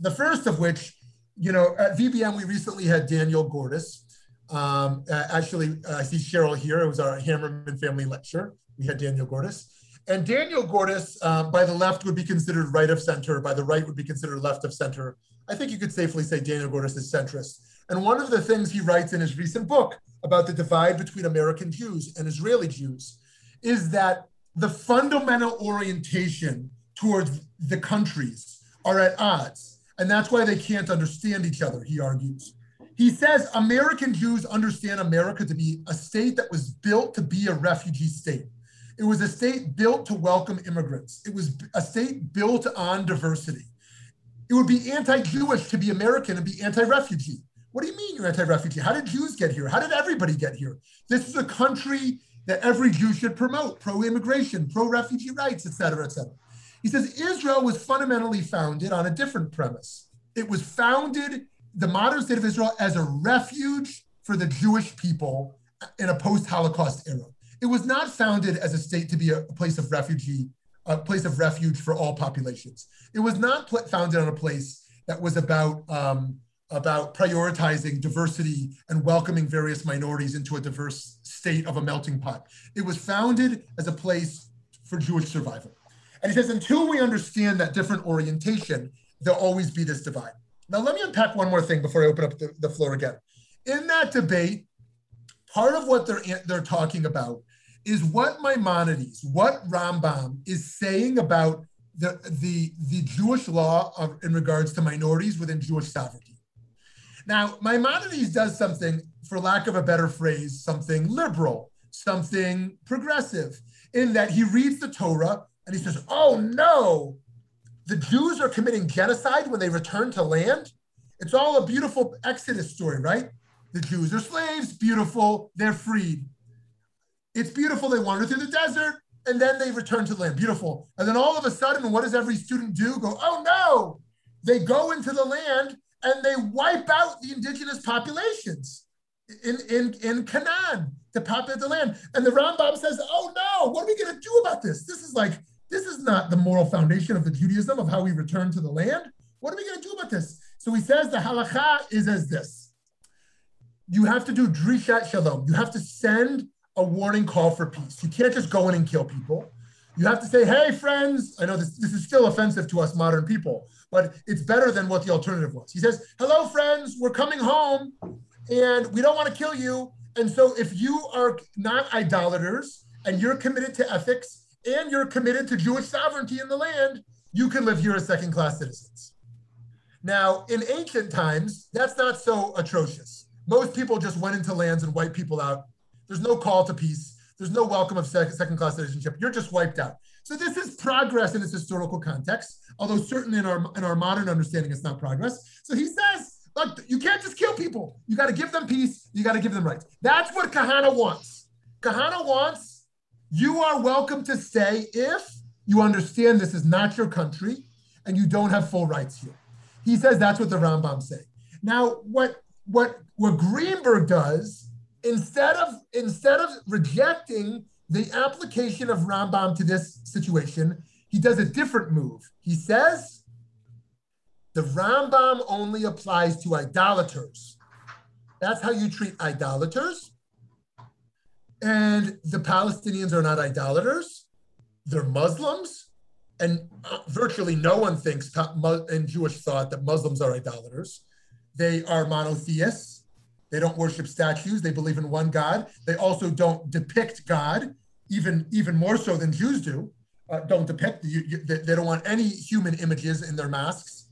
The first of which, you know, at VBM, we recently had Daniel Gordis. Um, actually, I see Cheryl here. It was our Hammerman family lecture. We had Daniel Gordis. And Daniel Gordis, um, by the left, would be considered right of center. By the right, would be considered left of center. I think you could safely say Daniel Gordis is centrist. And one of the things he writes in his recent book about the divide between American Jews and Israeli Jews is that the fundamental orientation towards the countries are at odds. And that's why they can't understand each other, he argues. He says American Jews understand America to be a state that was built to be a refugee state. It was a state built to welcome immigrants. It was a state built on diversity. It would be anti-Jewish to be American and be anti-refugee. What do you mean you're anti-refugee? How did Jews get here? How did everybody get here? This is a country that every Jew should promote, pro-immigration, pro-refugee rights, et cetera, et cetera. He says Israel was fundamentally founded on a different premise. It was founded, the modern state of Israel, as a refuge for the Jewish people in a post-Holocaust era. It was not founded as a state to be a place of refugee a place of refuge for all populations. It was not founded on a place that was about um, about prioritizing diversity and welcoming various minorities into a diverse state of a melting pot. It was founded as a place for Jewish survival. And he says, until we understand that different orientation, there'll always be this divide. Now, let me unpack one more thing before I open up the, the floor again. In that debate, part of what they're, they're talking about is what Maimonides, what Rambam is saying about the, the, the Jewish law of, in regards to minorities within Jewish sovereignty. Now, Maimonides does something, for lack of a better phrase, something liberal, something progressive, in that he reads the Torah and he says, Oh no, the Jews are committing genocide when they return to land. It's all a beautiful Exodus story, right? The Jews are slaves, beautiful, they're freed. It's beautiful. They wander through the desert and then they return to the land. Beautiful. And then all of a sudden, what does every student do? Go, oh no, they go into the land and they wipe out the indigenous populations in, in, in Canaan to populate the land. And the Rambam says, oh no, what are we going to do about this? This is like, this is not the moral foundation of the Judaism of how we return to the land. What are we going to do about this? So he says the halacha is as this. You have to do drishat shalom. You have to send a warning call for peace. You can't just go in and kill people. You have to say, hey, friends, I know this, this is still offensive to us modern people, but it's better than what the alternative was. He says, hello, friends, we're coming home and we don't want to kill you. And so if you are not idolaters and you're committed to ethics and you're committed to Jewish sovereignty in the land, you can live here as second class citizens. Now, in ancient times, that's not so atrocious. Most people just went into lands and wiped people out there's no call to peace. There's no welcome of second class citizenship. You're just wiped out. So this is progress in its historical context, although certainly in our in our modern understanding, it's not progress. So he says, look, you can't just kill people. You got to give them peace. You got to give them rights. That's what Kahane wants. Kahane wants you are welcome to stay if you understand this is not your country and you don't have full rights here. He says that's what the Rambam say. Now, what what what Greenberg does instead of instead of rejecting the application of Rambam to this situation, he does a different move. He says the Rambam only applies to idolaters. That's how you treat idolaters. And the Palestinians are not idolaters, they're Muslims. and uh, virtually no one thinks in Jewish thought that Muslims are idolaters. They are monotheists. They don't worship statues. They believe in one God. They also don't depict God, even even more so than Jews do. Uh, don't depict. You, you, they don't want any human images in their masks.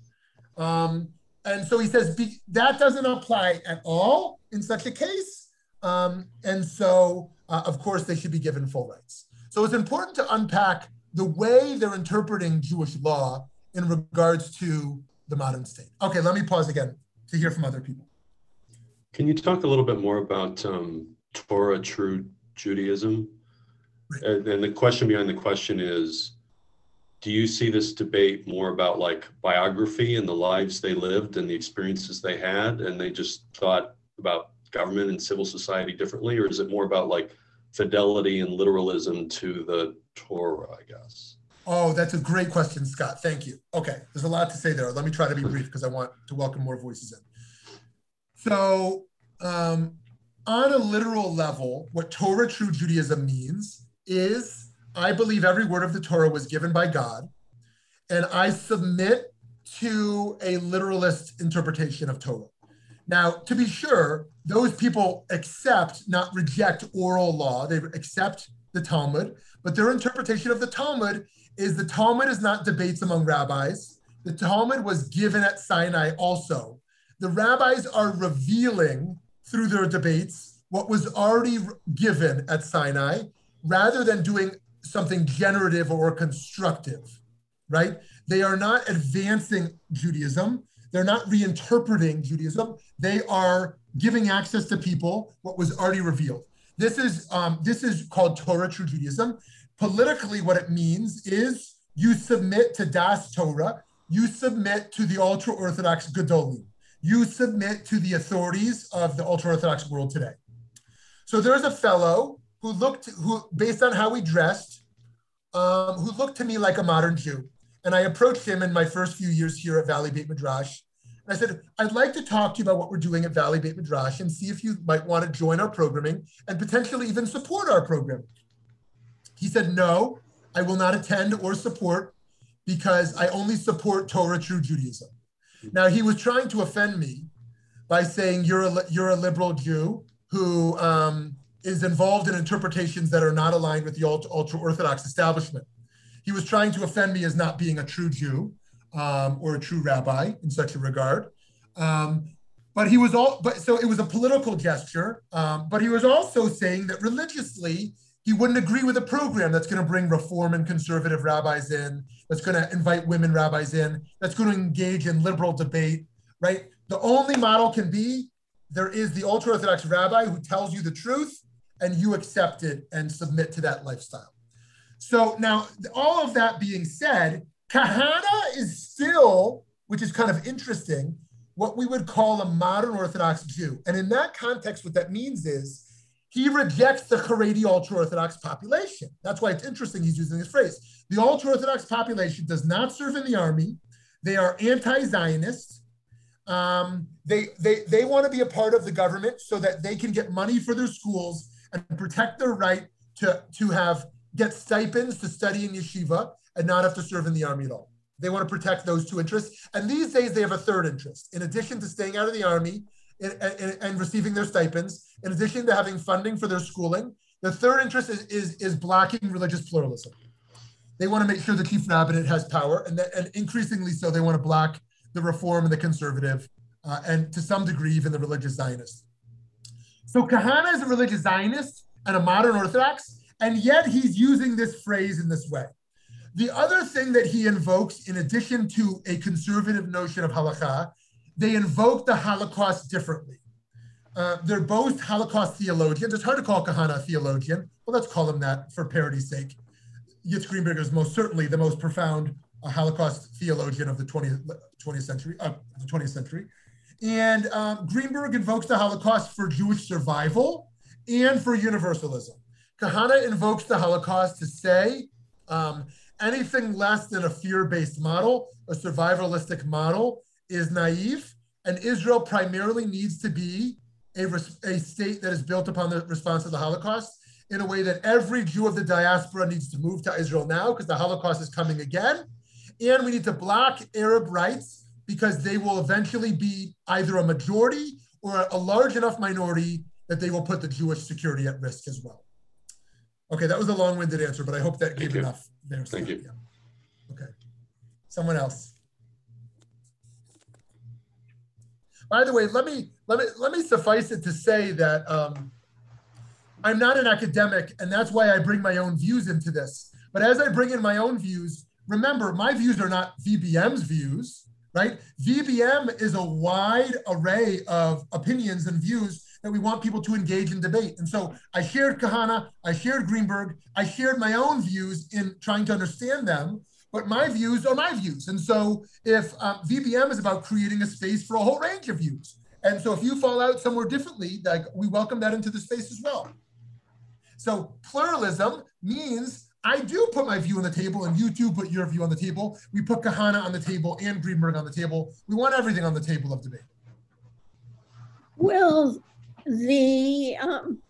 Um, and so he says that doesn't apply at all in such a case. Um, and so, uh, of course, they should be given full rights. So it's important to unpack the way they're interpreting Jewish law in regards to the modern state. Okay, let me pause again to hear from other people. Can you talk a little bit more about um, Torah true Judaism? Right. And, and the question behind the question is do you see this debate more about like biography and the lives they lived and the experiences they had and they just thought about government and civil society differently or is it more about like fidelity and literalism to the torah i guess? Oh that's a great question scott. Thank you. Okay there's a lot to say there. Let me try to be brief because i want to welcome more voices in. So um, on a literal level what torah true judaism means is I believe every word of the Torah was given by God, and I submit to a literalist interpretation of Torah. Now, to be sure, those people accept, not reject oral law, they accept the Talmud, but their interpretation of the Talmud is the Talmud is not debates among rabbis. The Talmud was given at Sinai also. The rabbis are revealing through their debates what was already given at Sinai rather than doing something generative or constructive, right? They are not advancing Judaism. They're not reinterpreting Judaism. They are giving access to people what was already revealed. This is um, this is called Torah True Judaism. Politically, what it means is you submit to Das Torah. You submit to the ultra Orthodox Gedolim. You submit to the authorities of the ultra Orthodox world today. So there's a fellow who looked, who based on how he dressed, um, who looked to me like a modern Jew. And I approached him in my first few years here at Valley Beit Midrash. I said, I'd like to talk to you about what we're doing at Valley Beit Midrash and see if you might want to join our programming and potentially even support our program. He said, No, I will not attend or support because I only support Torah True Judaism. Now, he was trying to offend me by saying, You're a, you're a liberal Jew who um, is involved in interpretations that are not aligned with the ultra Orthodox establishment. He was trying to offend me as not being a true Jew um, or a true rabbi in such a regard. Um, but he was all, but so it was a political gesture. Um, but he was also saying that religiously, he wouldn't agree with a program that's going to bring reform and conservative rabbis in, that's going to invite women rabbis in, that's going to engage in liberal debate, right? The only model can be there is the ultra Orthodox rabbi who tells you the truth and you accept it and submit to that lifestyle. So now, all of that being said, Kahane is still, which is kind of interesting, what we would call a modern Orthodox Jew. And in that context, what that means is he rejects the Haredi ultra Orthodox population. That's why it's interesting he's using this phrase. The ultra Orthodox population does not serve in the army, they are anti Zionist. Um, they, they, they want to be a part of the government so that they can get money for their schools and protect their right to, to have get stipends to study in yeshiva and not have to serve in the army at all. They want to protect those two interests. And these days they have a third interest. In addition to staying out of the army and, and, and receiving their stipends, in addition to having funding for their schooling, the third interest is, is, is blocking religious pluralism. They want to make sure the chief rabbinate has power, and, that, and increasingly so, they want to block the reform and the conservative, uh, and to some degree, even the religious Zionists. So Kahane is a religious Zionist and a modern Orthodox, and yet he's using this phrase in this way. The other thing that he invokes, in addition to a conservative notion of halakha, they invoke the Holocaust differently. Uh, they're both Holocaust theologians. It's hard to call Kahane a theologian. Well, let's call him that for parity's sake. Yitz Greenberg is most certainly the most profound uh, Holocaust theologian of the 20th, 20th century. Uh, the 20th century. And um, Greenberg invokes the Holocaust for Jewish survival and for universalism. Kahane invokes the Holocaust to say um, anything less than a fear based model, a survivalistic model, is naive, and Israel primarily needs to be a, a state that is built upon the response to the Holocaust. in a way that every Jew of the diaspora needs to move to Israel now because the Holocaust is coming again. And we need to block Arab rights because they will eventually be either a majority or a large enough minority that they will put the Jewish security at risk as well. Okay, that was a long-winded answer, but I hope that gave enough there. Thank you. Yeah. Okay. Someone else. By the way, let me let me let me suffice it to say that um, I'm not an academic, and that's why I bring my own views into this. But as I bring in my own views, remember my views are not VBM's views, right? VBM is a wide array of opinions and views that we want people to engage in debate. And so I shared Kahane, I shared Greenberg, I shared my own views in trying to understand them but my views are my views. And so if um, VBM is about creating a space for a whole range of views. And so if you fall out somewhere differently, like we welcome that into the space as well. So pluralism means I do put my view on the table and you do put your view on the table. We put Kahane on the table and Greenberg on the table. We want everything on the table of debate. Will the um,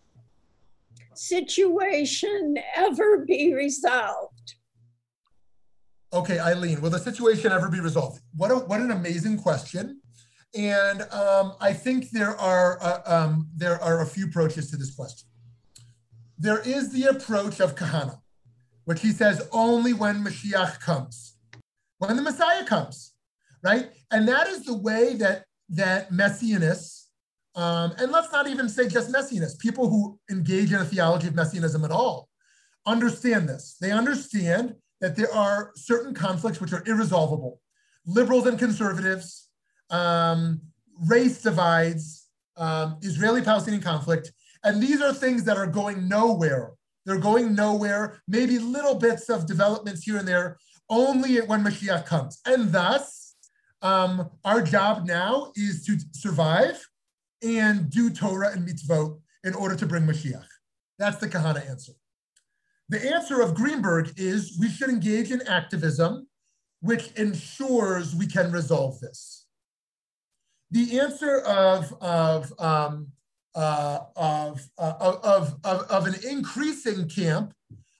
situation ever be resolved? Okay, Eileen, will the situation ever be resolved? What, a, what an amazing question. And um, I think there are, uh, um, there are a few approaches to this question. There is the approach of Kahane, which he says only when Mashiach comes, when the Messiah comes, right? And that is the way that, that Messianists, um, and let's not even say just Messianists, people who engage in a theology of Messianism at all, understand this. They understand that there are certain conflicts which are irresolvable. Liberals and conservatives, um, race divides, um, Israeli-Palestinian conflict, and these are things that are going nowhere. They're going nowhere, maybe little bits of developments here and there, only when Mashiach comes. And thus, um, our job now is to survive and do Torah and mitzvot in order to bring Mashiach. That's the Kahane answer. The answer of Greenberg is we should engage in activism, which ensures we can resolve this. The answer of, of, um, uh, of, uh, of, of, of, an increasing camp,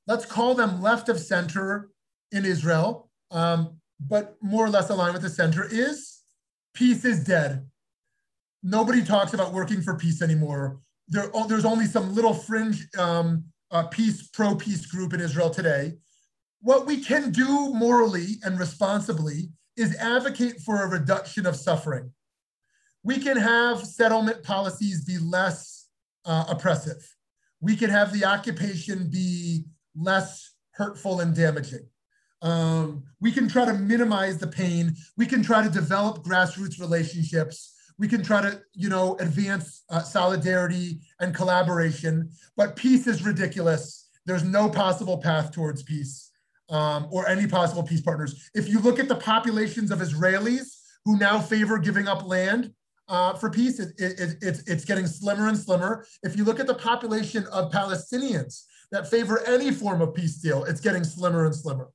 let's call them left of center in Israel, um, but more or less aligned with the center, is peace is dead. Nobody talks about working for peace anymore. There, there's only some little fringe um, uh, peace, pro-peace group in Israel today, what we can do morally and responsibly is advocate for a reduction of suffering. We can have settlement policies be less uh, oppressive. We can have the occupation be less hurtful and damaging. Um, we can try to minimize the pain. We can try to develop grassroots relationships we can try to, you know, advance uh, solidarity and collaboration, but peace is ridiculous. There's no possible path towards peace um, or any possible peace partners. If you look at the populations of Israelis who now favor giving up land uh, for peace, it, it, it, it's, it's getting slimmer and slimmer. If you look at the population of Palestinians that favor any form of peace deal, it's getting slimmer and slimmer.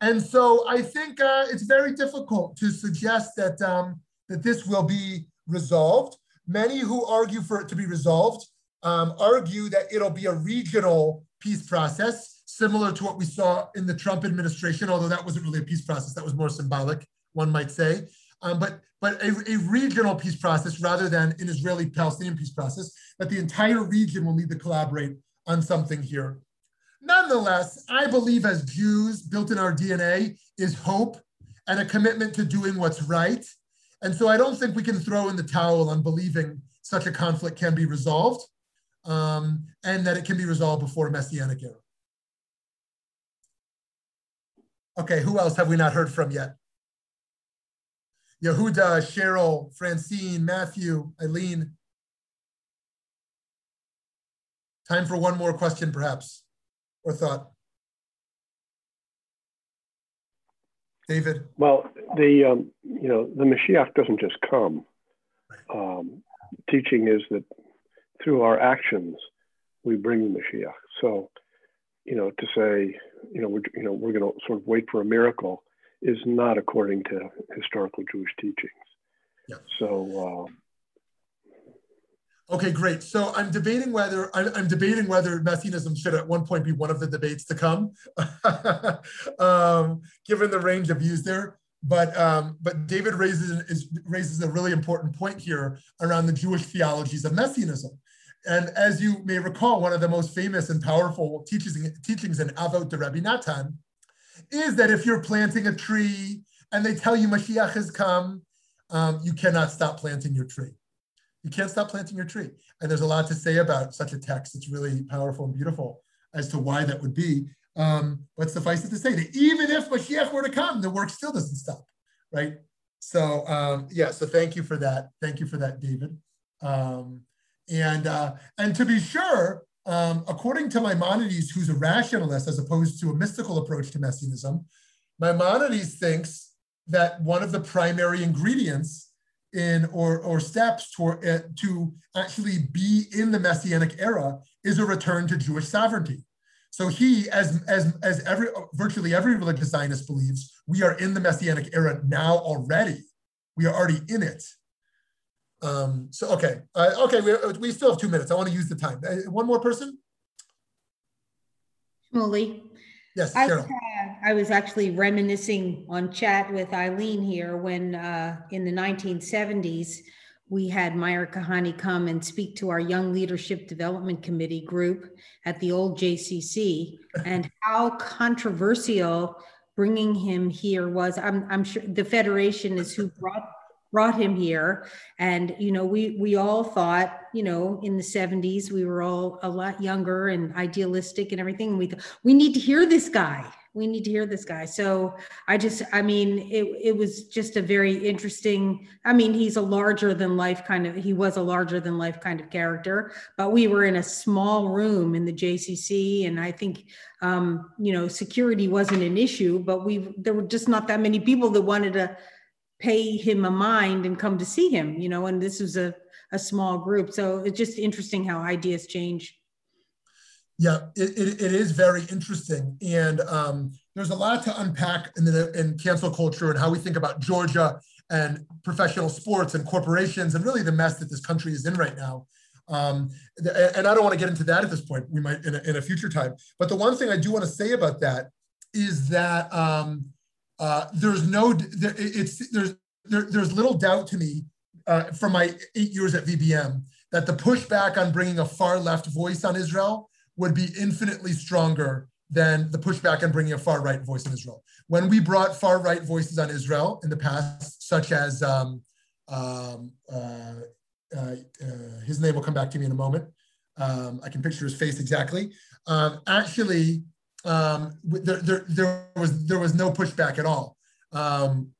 And so I think uh, it's very difficult to suggest that um, that this will be resolved. Many who argue for it to be resolved um, argue that it'll be a regional peace process, similar to what we saw in the Trump administration, although that wasn't really a peace process, that was more symbolic, one might say. Um, but but a, a, regional peace process rather than an Israeli-Palestinian peace process, that the entire region will need to collaborate on something here. Nonetheless, I believe as Jews, built in our DNA is hope and a commitment to doing what's right and so I don't think we can throw in the towel on believing such a conflict can be resolved um, and that it can be resolved before Messianic era. Okay, who else have we not heard from yet? Yehuda, Cheryl, Francine, Matthew, Eileen. Time for one more question, perhaps, or thought. David? Well, the um, you know the Mashiach doesn't just come. Um, teaching is that through our actions we bring the Mashiach. So, you know, to say you know we're you know we're going to sort of wait for a miracle is not according to historical Jewish teachings. Yeah. So. Uh, Okay, great. So I'm debating whether I'm, debating whether messianism should at one point be one of the debates to come, um, given the range of views there. But um, but David raises is, raises a really important point here around the Jewish theologies of messianism. And as you may recall, one of the most famous and powerful teachings, teachings in Avot de Rabbi Natan is that if you're planting a tree and they tell you Mashiach has come, um, you cannot stop planting your tree. You can't stop planting your tree. And there's a lot to say about such a text. It's really powerful and beautiful as to why that would be. Um, but suffice it to say that even if Mashiach were to come, the work still doesn't stop, right? So um, yeah, so thank you for that. Thank you for that, David. Um, and uh, and to be sure, um, according to Maimonides, who's a rationalist as opposed to a mystical approach to messianism, Maimonides thinks that one of the primary ingredients in or, or steps toward, uh, to actually be in the messianic era is a return to Jewish sovereignty. So he, as, as, as every, virtually every religious Zionist believes, we are in the messianic era now already. We are already in it. Um, so, okay, uh, okay, we, we still have two minutes. I want to use the time. Uh, one more person? Shmuley. Yes, I was, uh, I was actually reminiscing on chat with Eileen here when uh, in the 1970s, we had Meir Kahane come and speak to our Young Leadership Development Committee group at the old JCC and how controversial bringing him here was. I'm, I'm sure the Federation is who brought brought him here. And you know we we all thought you know in the 70s we were all a lot younger and idealistic and everything. And we th- we need to hear this guy. We need to hear this guy. So i just i mean it, it was just a very interesting i mean he's a larger than life kind of he was a larger than life kind of character but we were in a small room in the jcc and i think um, you know security wasn't an issue but we there were just not that many people that wanted to pay him a mind and come to see him, you know, and this was a, a small group. So it's just interesting how ideas change. Yeah, it, it, it is very interesting. And um, there's a lot to unpack in, the, in cancel culture and how we think about Georgia and professional sports and corporations and really the mess that this country is in right now. Um, and I don't want to get into that at this point. We might in a, in a future time. But the one thing I do want to say about that is that um, uh, there's no, there, it's there's there, there's little doubt to me uh, from my eight years at VBM that the pushback on bringing a far left voice on Israel would be infinitely stronger than the pushback on bringing a far right voice in Israel. When we brought far right voices on Israel in the past, such as um, um, uh, uh, uh his name will come back to me in a moment. Um, I can picture his face exactly. Um, actually, um, there, there, there, was, there was no pushback at all. Um,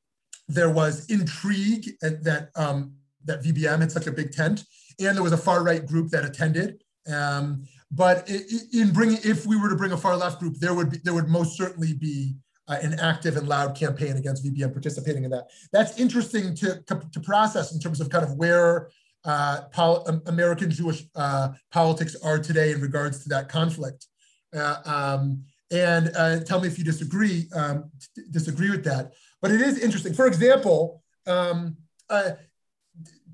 there was intrigue that, um, that VBM had such a big tent, and there was a far right group that attended. Um, but in bringing, if we were to bring a far left group, there would be, there would most certainly be uh, an active and loud campaign against VBM participating in that. That's interesting to, to, to process in terms of kind of where uh, American Jewish uh, politics are today in regards to that conflict. Uh, um, and uh, tell me if you disagree um, disagree with that. But it is interesting. For example, um, uh,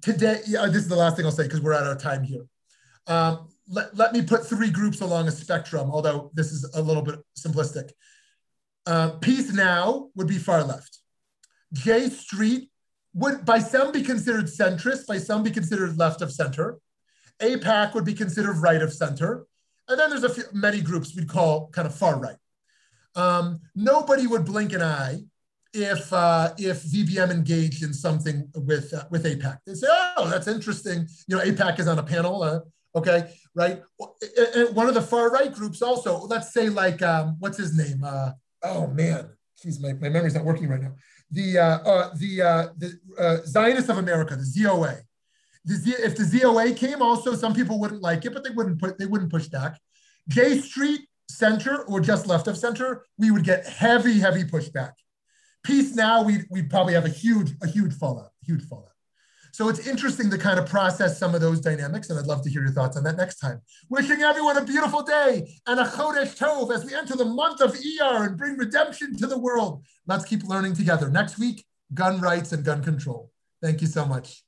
today, yeah, this is the last thing I'll say because we're out of time here. Um, let, let me put three groups along a spectrum, although this is a little bit simplistic. Uh, Peace Now would be far left. J Street would, by some, be considered centrist, by some, be considered left of center. AIPAC would be considered right of center. And then there's a few, many groups we'd call kind of far right. Um, nobody would blink an eye if uh, if VBM engaged in something with uh, with AIPAC. They say, oh, that's interesting. You know, AIPAC is on a panel. Uh, okay, right. And one of the far right groups also. Let's say like um, what's his name? Uh, oh man, geez, my, my memory's not working right now. The uh, uh, the uh, the Zionists of America, the ZOA. The Z, if the ZOA came, also some people wouldn't like it, but they wouldn't put they wouldn't push back. J Street center or just left of center, we would get heavy, heavy pushback. Peace now, we we probably have a huge, a huge fallout, huge fallout. So it's interesting to kind of process some of those dynamics, and I'd love to hear your thoughts on that next time. Wishing everyone a beautiful day and a Chodesh Tov as we enter the month of ER and bring redemption to the world. Let's keep learning together. Next week, gun rights and gun control. Thank you so much.